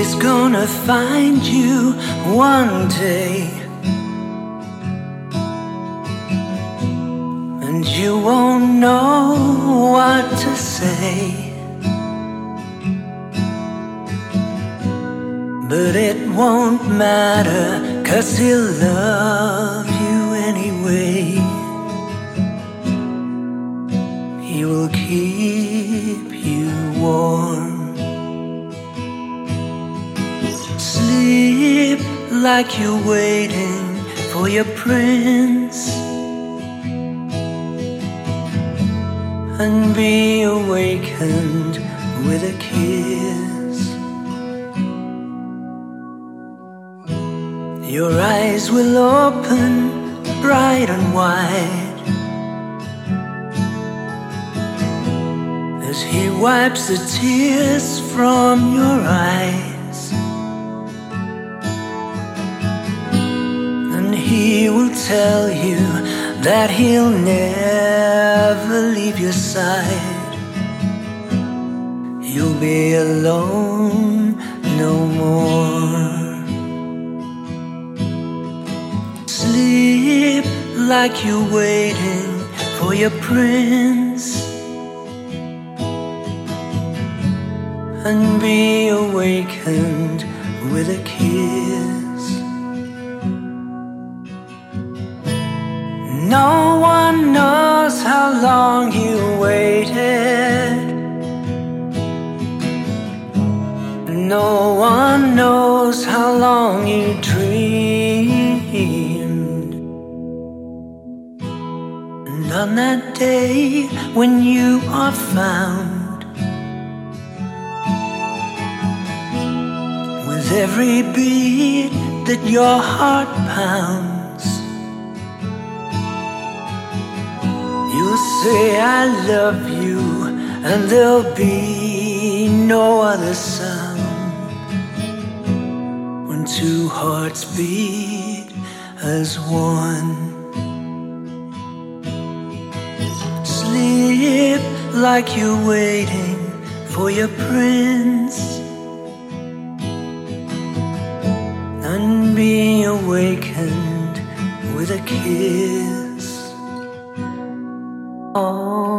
is gonna find you one day. And you won't know what to say. But it won't matter, cause he'll love you anyway. He will keep you warm. Like you're waiting for your prince. And be awakened with a kiss. Your eyes will open bright and wide as he wipes the tears from your eyes. Tell you that he'll never leave your side. You'll be alone no more. Sleep like you're waiting for your prince. And be awakened with a kiss. No one knows how long you waited. No one knows how long you dreamed. And on that day when you are found, with every beat that your heart pounds, you'll say, I love you, and there'll be no other sound when two hearts beat as one. Sleep like you're waiting for your prince. And be awakened with a kiss. 哦。